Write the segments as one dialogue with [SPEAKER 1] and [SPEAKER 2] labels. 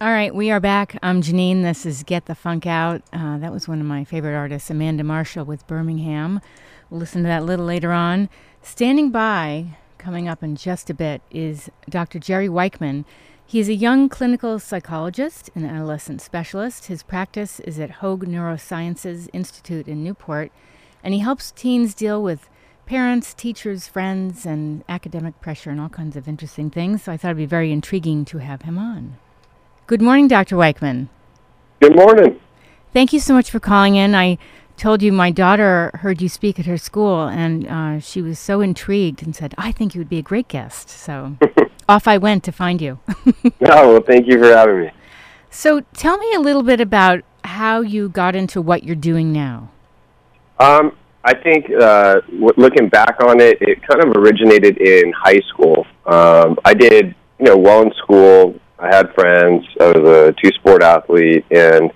[SPEAKER 1] All right, we are back. I'm Janeane. This is Get the Funk Out. Uh, that was one of my favorite artists, Amanda Marshall with Birmingham. We'll listen to that a little later on. Standing by, coming up in just a bit, is Dr. Jerry Weichman. He is a young clinical psychologist and adolescent specialist. His practice is at Hoag Neurosciences Institute in Newport, and he helps teens deal with parents, teachers, friends, and academic pressure and all kinds of interesting things. So I thought it'd be very intriguing to have him on. Good morning, Dr. Weichman.
[SPEAKER 2] Good morning.
[SPEAKER 1] Thank you so much for calling in. I told you my daughter heard you speak at her school, and uh, she was so intrigued and said, I think you would be a great guest. So off I went to find you.
[SPEAKER 2] oh, well, thank you for having me.
[SPEAKER 1] So tell me a little bit about how you got into what you're doing now.
[SPEAKER 2] Um, I think uh, w- looking back on it, it kind of originated in high school. Um, I did, you know, well in school, I had friends. I was a two sport athlete, and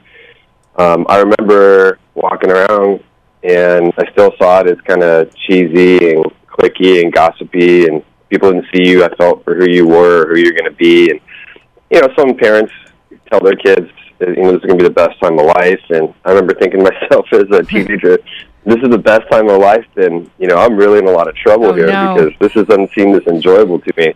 [SPEAKER 2] um, I remember walking around, and I still saw it as kind of cheesy and clicky and gossipy, and people didn't see you. I felt for who you were, who you're going to be, and you know, some parents tell their kids, you know, this is going to be the best time of life, and I remember thinking to myself as a teenager. This is the best time of life, then you know I'm really in a lot of trouble
[SPEAKER 1] Oh,
[SPEAKER 2] here
[SPEAKER 1] no.
[SPEAKER 2] because this doesn't seem this enjoyable to me.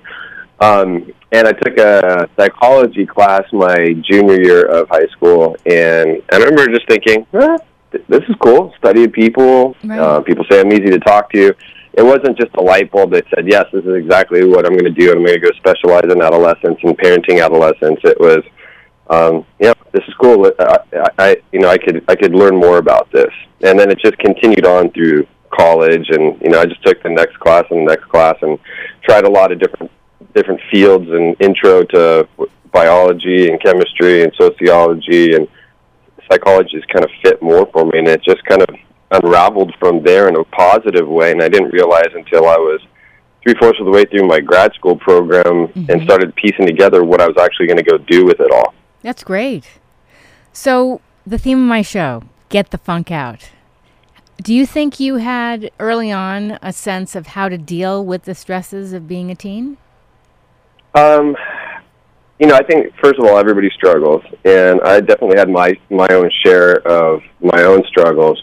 [SPEAKER 2] Um, and I took a psychology class my junior year of high school, and I remember just thinking, eh, th- "This is cool. Studying people.
[SPEAKER 1] Right.
[SPEAKER 2] Uh, people say I'm easy to talk to." It wasn't just a light bulb that said, "Yes, this is exactly what I'm going to do. and I'm going to go specialize in adolescence and parenting adolescence." It was, um, "Yeah, this is cool. I, I, I, you know, I could I could learn more about this." And then it just continued on through college, and you know, I just took the next class and the next class, and tried a lot of different different fields and intro to biology and chemistry and sociology and psychology just kind of fit more for me and it just kind of unraveled from there in a positive way and I didn't realize until I was three fourths of the way through my grad school program and mm-hmm. started piecing together what I was actually going to go do with it all.
[SPEAKER 1] That's great. So, the theme of my show, Get the Funk Out. Do you think you had early on a sense of how to deal with the stresses of being a teen?
[SPEAKER 2] Um, you know, I think first of all, everybody struggles, and I definitely had my my own share of my own struggles.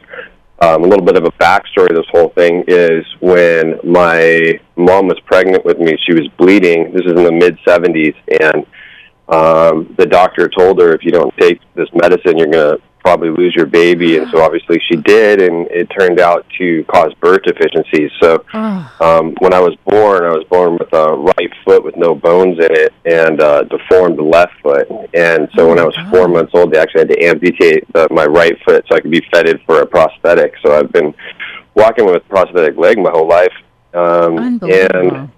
[SPEAKER 2] Um, a little bit of a backstory of this whole thing is when my mom was pregnant with me, she was bleeding. This is in the mid '70s, and um, the doctor told her if you don't take this medicine, you're going to probably lose your baby. And so obviously she did, and it turned out to cause birth deficiencies. So
[SPEAKER 1] Oh,
[SPEAKER 2] um, when I was born, I was born with a right foot with no bones in it and uh, deformed left foot. And so when I was four months old, they actually had to amputate uh, my right foot so I could be fitted for a prosthetic. So I've been walking with a prosthetic leg my whole life. Um, and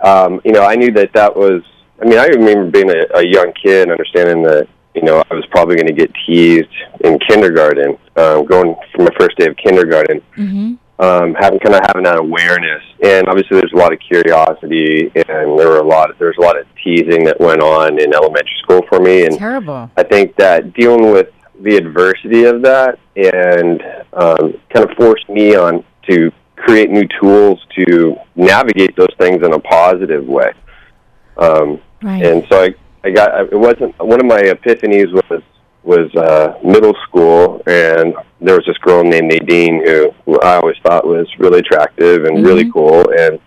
[SPEAKER 2] um, you know, I knew that that was. I mean, I remember being a, a young kid, and understanding that you know I was probably going to get teased in kindergarten, um, going from my first day of kindergarten,
[SPEAKER 1] hmm
[SPEAKER 2] um, having kind of having that awareness, and obviously there's a lot of curiosity, and there were a lot. There's a lot of teasing that went on in elementary school for me, and
[SPEAKER 1] Terrible.
[SPEAKER 2] I think that dealing with the adversity of that and um, kind of forced me on to create new tools to navigate those things in a positive way. Um,
[SPEAKER 1] Right.
[SPEAKER 2] and so I, I got it wasn't one of my epiphanies was was uh, middle school, and there was this girl named Nadine who, who I always thought was really attractive and really
[SPEAKER 1] Mhm.
[SPEAKER 2] cool, and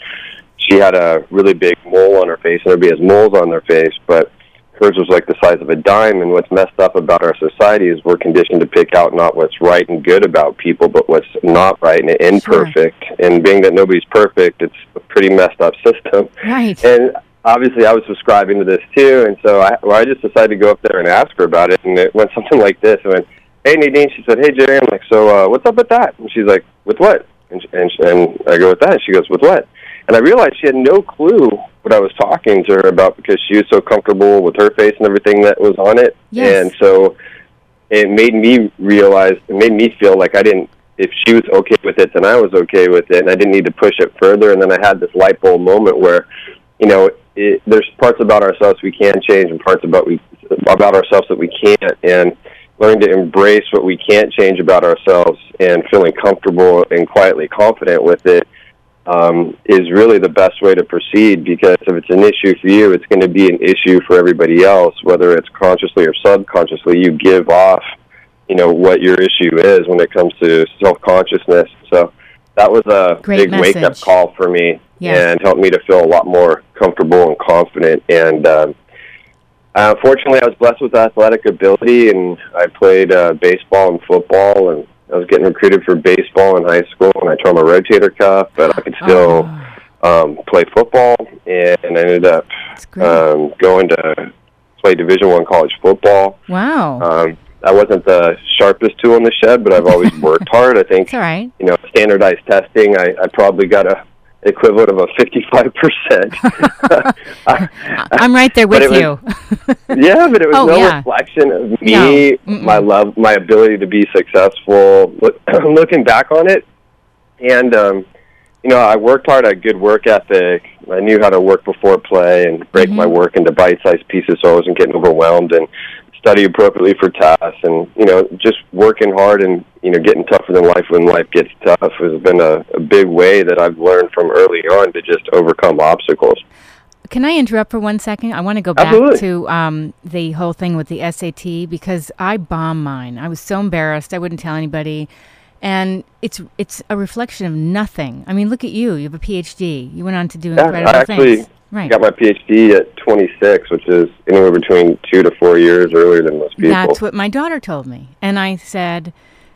[SPEAKER 2] she had a really big mole on her face, and everybody has moles on their face, but hers was like the size of a dime. And what's messed up about our society is we're conditioned to pick out not what's right and good about people, but what's not right and imperfect. And being that nobody's perfect, it's a pretty messed up system.
[SPEAKER 1] right.
[SPEAKER 2] And obviously, I was subscribing to this too, and so I, well, I just decided to go up there and ask her about it. And it went something like this: "I went, hey Nadine," she said, "Hey Jerry," I'm like, "So uh, what's up with that?" And she's like, "With what?" And, and, and I go, "With that." And she goes, "With what?" And I realized she had no clue what I was talking to her about because she was so comfortable with her face and everything that was on it.
[SPEAKER 1] Yes.
[SPEAKER 2] And so it made me realize, it made me feel like I didn't if she was okay with it, then I was okay with it, and I didn't need to push it further. And then I had this light bulb moment where, you know, it, there's parts about ourselves we can change, and parts about we about ourselves that we can't. And learning to embrace what we can't change about ourselves, and feeling comfortable and quietly confident with it, um, is really the best way to proceed because if it's an issue for you, it's going to be an issue for everybody else, whether it's consciously or subconsciously. You give off, you know, what your issue is when it comes to self consciousness. So that was a
[SPEAKER 1] Great
[SPEAKER 2] big wake up call for me
[SPEAKER 1] Yes.
[SPEAKER 2] and helped me to feel a lot more comfortable and confident. And um, uh, fortunately, I was blessed with athletic ability, and I played uh, baseball and football, and I was getting recruited for baseball in high school, and I tore my rotator cuff, but I could still
[SPEAKER 1] Oh,
[SPEAKER 2] um, play football, and I ended up um, going to play Division One college football.
[SPEAKER 1] wow.
[SPEAKER 2] Um, I wasn't the sharpest tool in the shed, but I've always worked hard. I think
[SPEAKER 1] it's all right.
[SPEAKER 2] you know, standardized testing, I, I probably got a equivalent of a 55%.
[SPEAKER 1] I- I'm right there with
[SPEAKER 2] it
[SPEAKER 1] you.
[SPEAKER 2] yeah, but it was
[SPEAKER 1] Oh,
[SPEAKER 2] no
[SPEAKER 1] yeah.
[SPEAKER 2] reflection of me,
[SPEAKER 1] No.
[SPEAKER 2] My love, my ability to be successful. Look, looking back on it, and um, you know, I worked hard. I had good work ethic. I knew how to work before play and break my
[SPEAKER 1] Mhm.
[SPEAKER 2] work into bite-sized pieces, so I wasn't getting overwhelmed and study appropriately for tests. And you know, just working hard and you know, getting tougher than life when life gets tough has been a, a big way that I've learned from early on to just overcome obstacles.
[SPEAKER 1] Can I interrupt for one second? I want to go back
[SPEAKER 2] Absolutely.
[SPEAKER 1] to um, the whole thing with the SAT because I bombed mine. I was so embarrassed. I wouldn't tell anybody. And it's it's a reflection of nothing. I mean, look at you. You have a PhD. You went on to do
[SPEAKER 2] Yeah,
[SPEAKER 1] incredible
[SPEAKER 2] I actually
[SPEAKER 1] things. Right.
[SPEAKER 2] got my PhD at 26, which is anywhere between two to four years earlier than most people.
[SPEAKER 1] That's what my daughter told me. And I said,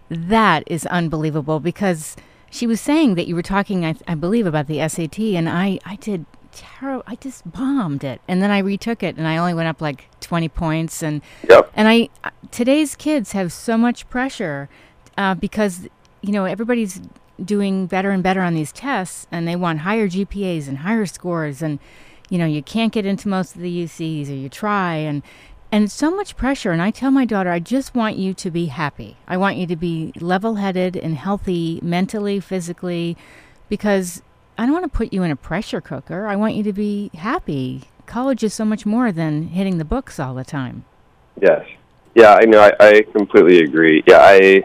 [SPEAKER 1] that is unbelievable because she was saying that you were talking, I, I believe, about the SAT, and I, I did terrible. I just bombed it. And then I retook it, and I only went up like 20 points. And,
[SPEAKER 2] Yep.
[SPEAKER 1] and I, today's kids have so much pressure uh, because, you know, everybody's doing better and better on these tests, and they want higher GPAs and higher scores. And, you know, you can't get into most of the UCs, or you try. And, and so much pressure. And I tell my daughter, I just want you to be happy. I want you to be level headed and healthy mentally, physically, because I don't want to put you in a pressure cooker. I want you to be happy. College is so much more than hitting the books all the time.
[SPEAKER 2] Yes. Yeah, I know. I, I completely agree. Yeah, I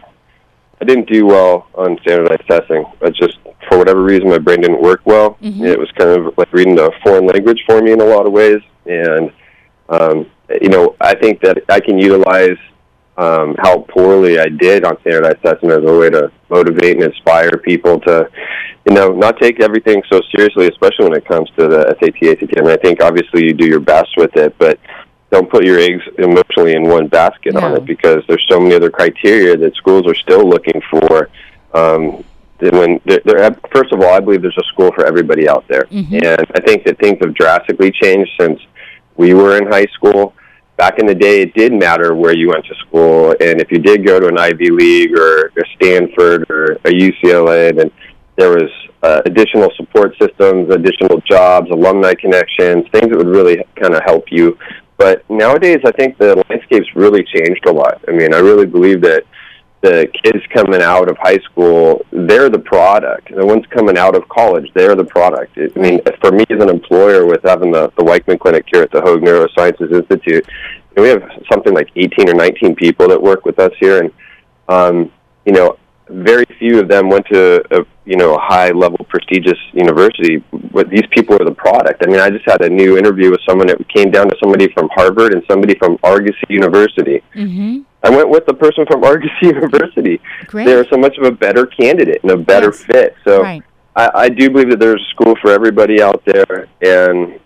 [SPEAKER 2] I didn't do well on standardized testing. But just for whatever reason, my brain didn't work well.
[SPEAKER 1] Mhm.
[SPEAKER 2] It was kind of like reading a foreign language for me in a lot of ways. And um, you know, I think that I can utilize um, how poorly I did on standardized testing as a way to motivate and inspire people to, you know, not take everything so seriously, especially when it comes to the SAT, ACT. I mean, I think obviously you do your best with it, but don't put your eggs emotionally in one basket on it because there's so many other criteria that schools are still looking for. Um, when they're, they're, first of all, I believe there's a school for everybody out there,
[SPEAKER 1] Mhm.
[SPEAKER 2] and I think that things have drastically changed since we were in high school. Back in the day, it did matter where you went to school, and if you did go to an Ivy League or a Stanford or a UCLA, then there was uh, additional support systems, additional jobs, alumni connections, things that would really kind of help you. But nowadays, I think the landscape's really changed a lot. I mean, I really believe that the kids coming out of high school, they're the product. The ones coming out of college, they're the product. It, I mean, for me as an employer with having the, the Weichman Clinic here at the Hoag Neurosciences Institute, we have something like 18 or 19 people that work with us here. And, um, you know, very few of them went to a you know a high level prestigious university. But these people are the product. I mean, I just had a new interview with someone that came down to somebody from Harvard and somebody from Argosy University.
[SPEAKER 1] Mm-hmm.
[SPEAKER 2] I went with the person from Argosy University.
[SPEAKER 1] Great.
[SPEAKER 2] They're so much of a better candidate and a better
[SPEAKER 1] Yes.
[SPEAKER 2] fit. So
[SPEAKER 1] right.
[SPEAKER 2] I, I do believe that there's a school for everybody out there, and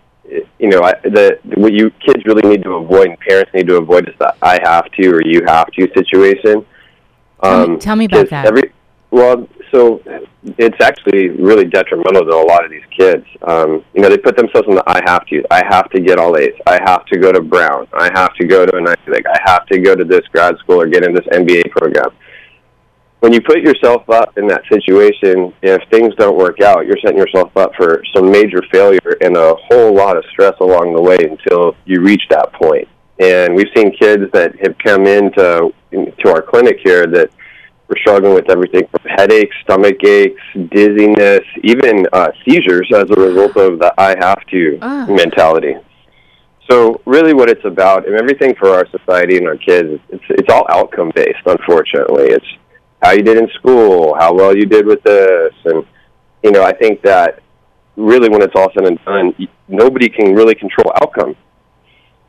[SPEAKER 2] you know, I, the what you kids really need to avoid, and parents need to avoid, is the "I have to" or "you have to" situation.
[SPEAKER 1] Tell me- tell me about that.
[SPEAKER 2] Every well, so it's actually really detrimental to a lot of these kids. Um, you know, they put themselves in the "I have to." I have to get all A's. I have to go to Brown. I have to go to an Ivy League. I have to go to this grad school or get in this MBA program when you put yourself up in that situation, if things don't work out, you're setting yourself up for some major failure and a whole lot of stress along the way until you reach that point. And we've seen kids that have come into to our clinic here that were struggling with everything from headaches, stomach aches, dizziness, even uh, seizures as a result of the "I have to"
[SPEAKER 1] Ah.
[SPEAKER 2] mentality. So really, what it's about, and everything for our society and our kids, it's it's all outcome based. Unfortunately, it's how you did in school, how well you did with this, and you know, I think that really when it's all said and done, nobody can really control outcome.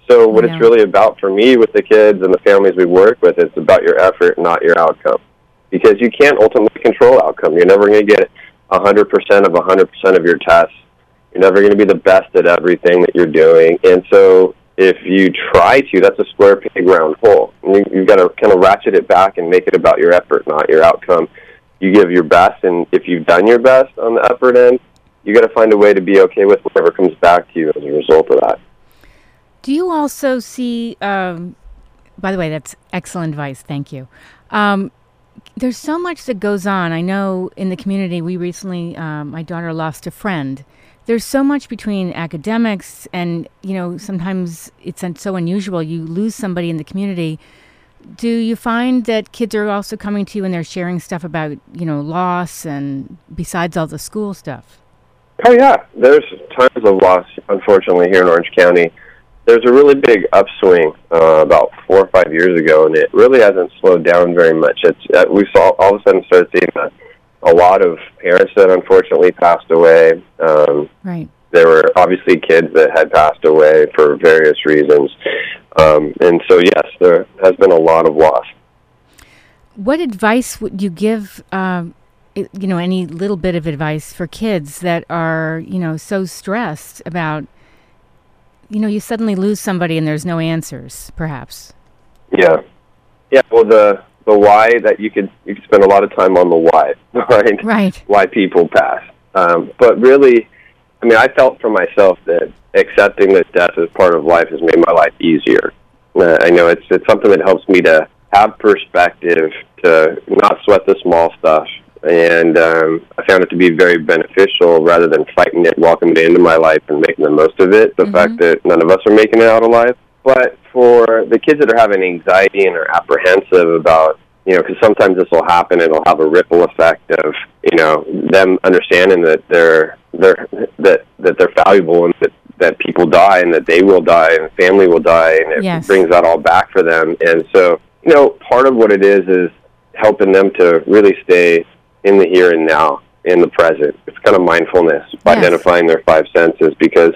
[SPEAKER 2] So what yeah. it's really about for me with the kids and the families we work with is about your effort, not your outcome. Because you can't ultimately control outcome. You're never going to get 100% of 100% of your tests. You're never going to be the best at everything that you're doing. And so if you try to, that's a square peg round hole. And you, you've got to kind of ratchet it back and make it about your effort, not your outcome. You give your best, and if you've done your best on the effort end, you got to find a way to be okay with whatever comes back to you as a result of that.
[SPEAKER 1] Do you also see? Um, by the way, that's excellent advice. Thank you. Um, there's so much that goes on. I know in the community, we recently, um, my daughter lost a friend. There's so much between academics, and you know, sometimes it's so unusual. You lose somebody in the community. Do you find that kids are also coming to you and they're sharing stuff about, you know, loss and besides all the school stuff?
[SPEAKER 2] Oh yeah, there's tons of loss, unfortunately, here in Orange County. There's a really big upswing uh, about four or five years ago, and it really hasn't slowed down very much. It's uh, we saw all of a sudden started seeing a, a lot of parents that unfortunately passed away.
[SPEAKER 1] Um, right.
[SPEAKER 2] There were obviously kids that had passed away for various reasons, um, and so yes, there has been a lot of loss.
[SPEAKER 1] What advice would you give? Um, you know, any little bit of advice for kids that are, you know, so stressed about, you know, you suddenly lose somebody and there's no answers, perhaps.
[SPEAKER 2] Yeah, yeah. Well, the the why that you could you could spend a lot of time on the why, right?
[SPEAKER 1] Right.
[SPEAKER 2] Why people pass, um, but really, I mean, I felt for myself that accepting that death as part of life has made my life easier. Uh, I know it's it's something that helps me to have perspective, to not sweat the small stuff, and um, I found it to be very beneficial rather than fighting it, welcoming it into my life and making the most of it. The mm-hmm. fact that none of us are making it out alive. But for the kids that are having anxiety and are apprehensive about, you know, because sometimes this will happen, it'll have a ripple effect of, you know, them understanding that they're they're that that they're valuable and that that people die and that they will die and family will die and it yes. brings that all back for them. And so, you know, part of what it is is helping them to really stay in the here and now, in the present. It's kind of mindfulness, yes. identifying their five senses, because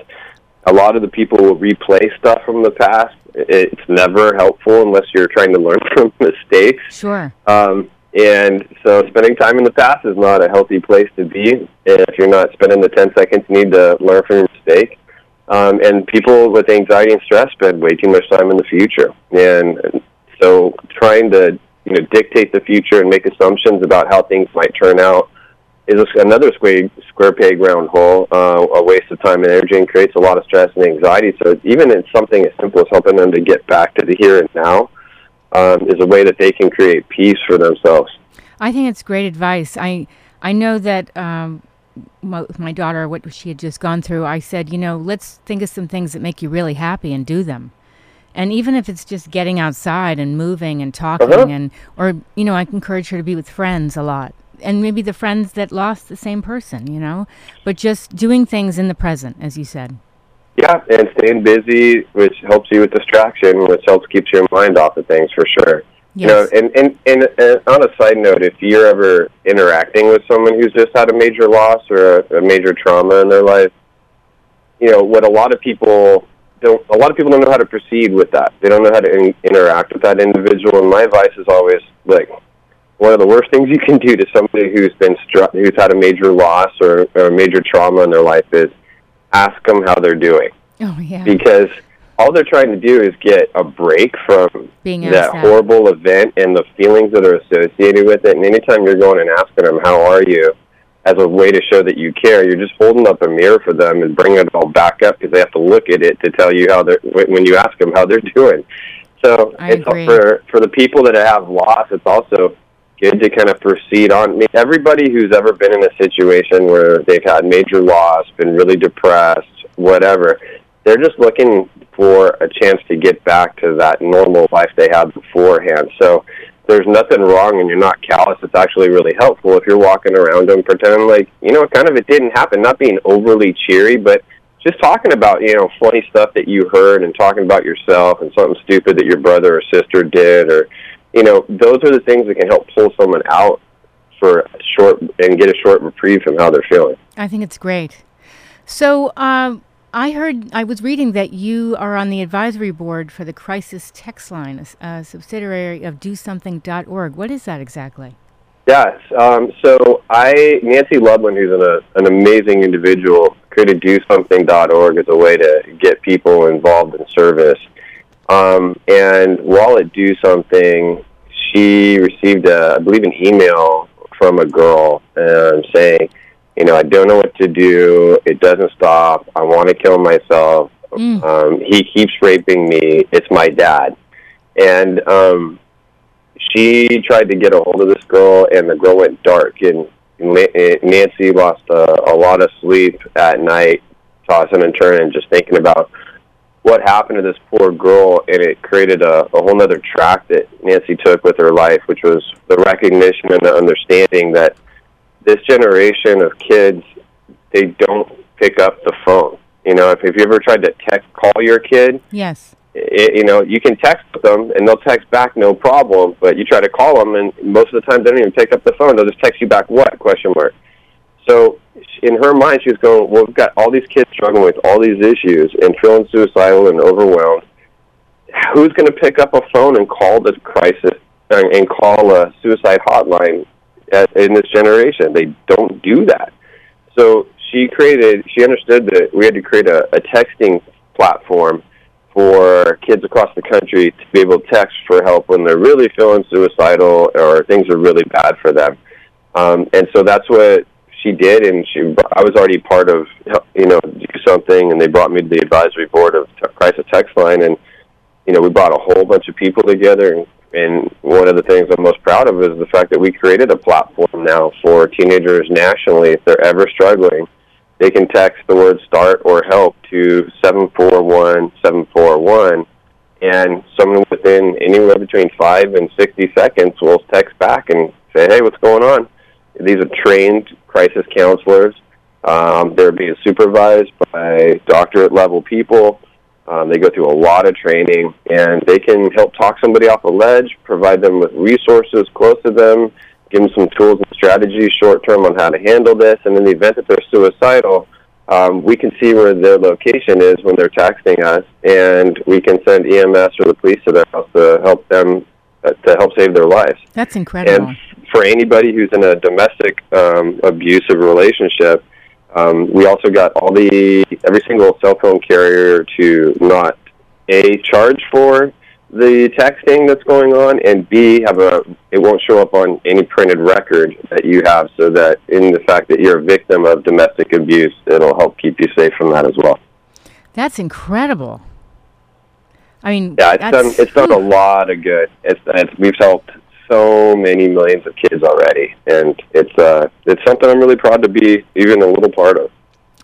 [SPEAKER 2] a lot of the people will replay stuff from the past. It's never helpful unless you're trying to learn from mistakes.
[SPEAKER 1] Sure.
[SPEAKER 2] Um, and so spending time in the past is not a healthy place to be if you're not spending the 10 seconds you need to learn from your mistake. Um, and people with anxiety and stress spend way too much time in the future. And so trying to you know dictate the future and make assumptions about how things might turn out is another square, square peg round hole, uh, a waste of time and energy, and creates a lot of stress and anxiety. So even in something as simple as helping them to get back to the here and now um, is a way that they can create peace for themselves.
[SPEAKER 1] I think it's great advice. I I know that um, my, my daughter, what she had just gone through, I said, you know, let's think of some things that make you really happy and do them and even if it's just getting outside and moving and talking uh-huh. and or you know i encourage her to be with friends a lot and maybe the friends that lost the same person you know but just doing things in the present as you said
[SPEAKER 2] yeah and staying busy which helps you with distraction which helps keeps your mind off of things for sure yes. you know and, and and and on a side note if you're ever interacting with someone who's just had a major loss or a, a major trauma in their life you know what a lot of people don't a lot of people don't know how to proceed with that. They don't know how to in, interact with that individual. And my advice is always like one of the worst things you can do to somebody who's been struck, who's had a major loss or, or a major trauma in their life is ask them how they're doing.
[SPEAKER 1] Oh yeah.
[SPEAKER 2] Because all they're trying to do is get a break from
[SPEAKER 1] Being
[SPEAKER 2] that horrible event and the feelings that are associated with it. And anytime you're going and asking them, "How are you?" As a way to show that you care. You're just holding up a mirror for them and bringing it all back up because they have to look at it to tell you how they're when you ask them how they're doing. So
[SPEAKER 1] I
[SPEAKER 2] it's
[SPEAKER 1] agree.
[SPEAKER 2] for for the people that have loss. It's also good to kind of proceed on. I mean, everybody who's ever been in a situation where they've had major loss, been really depressed, whatever, they're just looking for a chance to get back to that normal life they had beforehand. So there's nothing wrong and you're not callous, it's actually really helpful if you're walking around and pretending like, you know, kind of it didn't happen, not being overly cheery, but just talking about, you know, funny stuff that you heard and talking about yourself and something stupid that your brother or sister did or, you know, those are the things that can help pull someone out for a short and get a short reprieve from how they're feeling.
[SPEAKER 1] I think it's great. So um, I heard I was reading that you are on the advisory board for the Crisis Text Line, a, a subsidiary of DoSomething.org. What is that exactly?
[SPEAKER 2] Yes. Um, so I, Nancy Lublin, who's an, an amazing individual, created DoSomething.org as a way to get people involved in service. Um, and while at Do Something, she received, a, I believe, an email from a girl um, saying, you know, I don't know what to do. It doesn't stop. I want to kill myself. Mm. Um, he keeps raping me. It's my dad. And um, she tried to get a hold of this girl, and the girl went dark. And Nancy lost a, a lot of sleep at night, tossing and turning, just thinking about what happened to this poor girl. And it created a, a whole other track that Nancy took with her life, which was the recognition and the understanding that this generation of kids, they don't pick up the phone. You know, if, if you ever tried to text call your kid,
[SPEAKER 1] yes,
[SPEAKER 2] it, you know, you can text them and they'll text back no problem. But you try to call them, and most of the time they don't even pick up the phone. They'll just text you back what question mark. So in her mind, she's going, well, we've got all these kids struggling with all these issues and feeling suicidal and overwhelmed. Who's going to pick up a phone and call the crisis and call a suicide hotline in this generation. They don't do that. So she created, she understood that we had to create a, a texting platform for kids across the country to be able to text for help when they're really feeling suicidal or things are really bad for them. Um, and so that's what she did, and she I was already part of you know do something, and they brought me to the advisory board of Crisis Text Line, and you know we brought a whole bunch of people together and one of the things I'm most proud of is the fact that we created a platform now for teenagers nationally. If they're ever struggling, they can text the word start or help to 741 741, and someone within anywhere between 5 and 60 seconds will text back and say, hey, what's going on? These are trained crisis counselors. Um, they're being supervised by doctorate level people um, they go through a lot of training, and they can help talk somebody off a ledge, provide them with resources close to them, give them some tools and strategies short term on how to handle this. And in the event that they're suicidal, um, we can see where their location is when they're texting us, and we can send EMS or the police to their house to help them uh, to help save their lives.
[SPEAKER 1] That's incredible.
[SPEAKER 2] And for anybody who's in a domestic um, abusive relationship, um, we also got all the every single cell phone carrier to not a charge for the texting that's going on, and b have a it won't show up on any printed record that you have, so that in the fact that you're a victim of domestic abuse, it'll help keep you safe from that as well.
[SPEAKER 1] That's incredible. I mean,
[SPEAKER 2] yeah, it's done. It's done a lot of good. It's, it's we've helped so many millions of kids already, and it's uh, it's something I'm really proud to be even a little part of.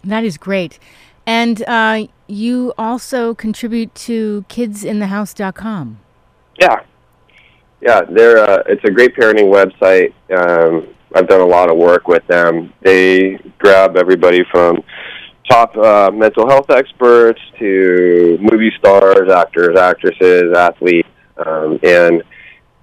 [SPEAKER 1] That is great, and uh, you also contribute to KidsInTheHouse.com.
[SPEAKER 2] Yeah, yeah, they're uh, it's a great parenting website. Um, I've done a lot of work with them. They grab everybody from top uh, mental health experts to movie stars, actors, actresses, athletes, um, and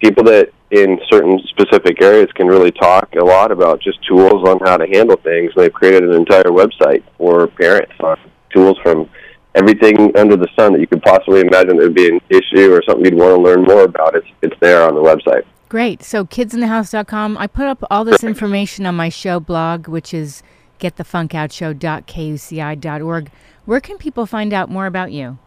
[SPEAKER 2] people that in certain specific areas can really talk a lot about just tools on how to handle things. They've created an entire website for parents on tools from everything under the sun that you could possibly imagine that would be an issue or something you'd want to learn more about. It's it's there on the website.
[SPEAKER 1] Great. So kidsinthehouse.com. I put up all this information on my show blog, which is getthefunkoutshow.kuci.org. Where can people find out more about you?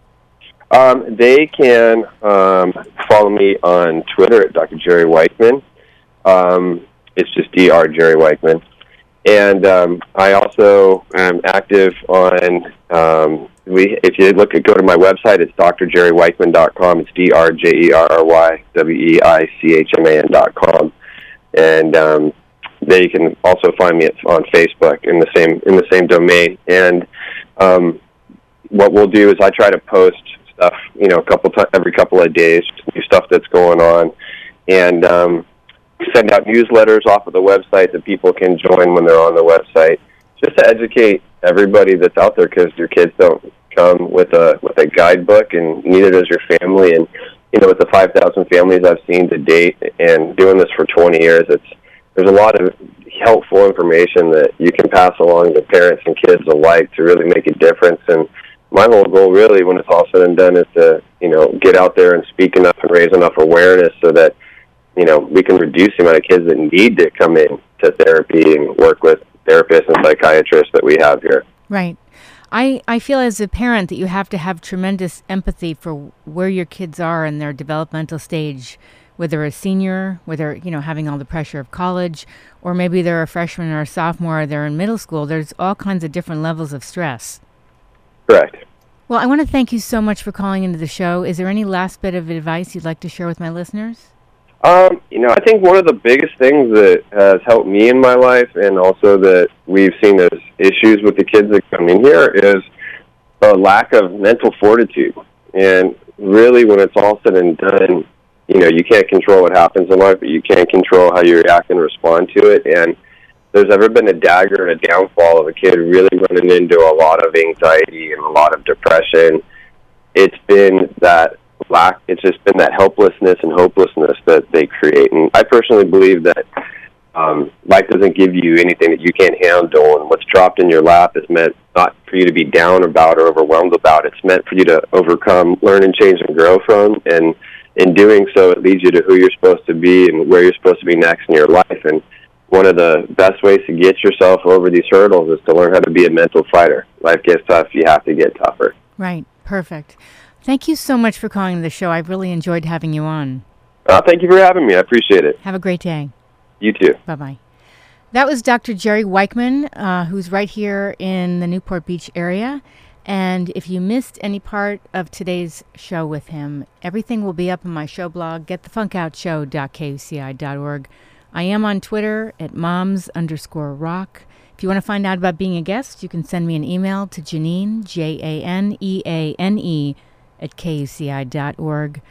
[SPEAKER 2] Um, they can um, follow me on Twitter at Dr. Jerry Weichman. Um, it's just Dr. Jerry Weichman. And um, I also am active on. Um, we, if you look at go to my website, it's drjerryweichman.com. It's d r j e r r y w e i c h m a n dot com, and um, you can also find me on Facebook in the same in the same domain. And um, what we'll do is I try to post stuff, you know, a couple times every couple of days, new stuff that's going on, and um, send out newsletters off of the website that people can join when they're on the website, just to educate everybody that's out there because your kids don't come with a with a guidebook, and neither does your family. And you know, with the 5,000 families I've seen to date, and doing this for 20 years, it's there's a lot of helpful information that you can pass along to parents and kids alike to really make a difference. And my whole goal, really, when it's all said and done, is to you know get out there and speak enough and raise enough awareness so that you know we can reduce the amount of kids that need to come in to therapy and work with therapists and psychiatrists that we have here.
[SPEAKER 1] Right. I, I feel as a parent that you have to have tremendous empathy for where your kids are in their developmental stage, whether a senior, whether, you know, having all the pressure of college, or maybe they're a freshman or a sophomore, or they're in middle school. There's all kinds of different levels of stress.
[SPEAKER 2] Correct.
[SPEAKER 1] Well, I want to thank you so much for calling into the show. Is there any last bit of advice you'd like to share with my listeners?
[SPEAKER 2] Um, you know, I think one of the biggest things that has helped me in my life, and also that we've seen as issues with the kids that come in here, is a lack of mental fortitude. And really, when it's all said and done, you know, you can't control what happens in life, but you can control how you react and respond to it. And there's ever been a dagger and a downfall of a kid really running into a lot of anxiety and a lot of depression, it's been that lack. It's just been that helplessness and hopelessness that they create. And I personally believe that um, life doesn't give you anything that you can't handle, and what's dropped in your lap is meant not for you to be down about or overwhelmed about. It's meant for you to overcome, learn, and change and grow from. And in doing so, it leads you to who you're supposed to be and where you're supposed to be next in your life. And one of the best ways to get yourself over these hurdles is to learn how to be a mental fighter. Life gets tough; you have to get tougher.
[SPEAKER 1] Right. Perfect. Thank you so much for calling the show. I've really enjoyed having you on.
[SPEAKER 2] Uh, thank you for having me. I appreciate it.
[SPEAKER 1] Have a great day.
[SPEAKER 2] You too.
[SPEAKER 1] Bye bye. That was Dr. Jerry Weichman, uh, who's right here in the Newport Beach area. And if you missed any part of today's show with him, everything will be up on my show blog, getthefunkoutshow.kuci.org. I am on Twitter at moms underscore rock. If you want to find out about being a guest, you can send me an email to Janeane, J A N E A N E, at kuci.org.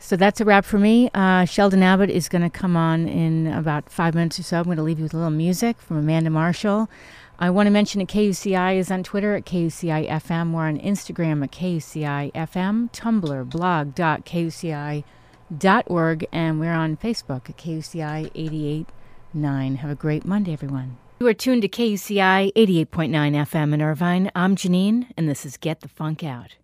[SPEAKER 1] So that's a wrap for me. Uh, Sheldon Abbott is going to come on in about five minutes or so. I'm going to leave you with a little music from Amanda Marshall. I want to mention that KUCI is on Twitter at KUCI FM. We're on Instagram at KUCI FM, Tumblr, blog.kuci.org, and we're on Facebook at KUCI 889. Have a great Monday, everyone. You are tuned to KUCI 88.9 FM in Irvine. I'm Janeane, and this is Get the Funk Out.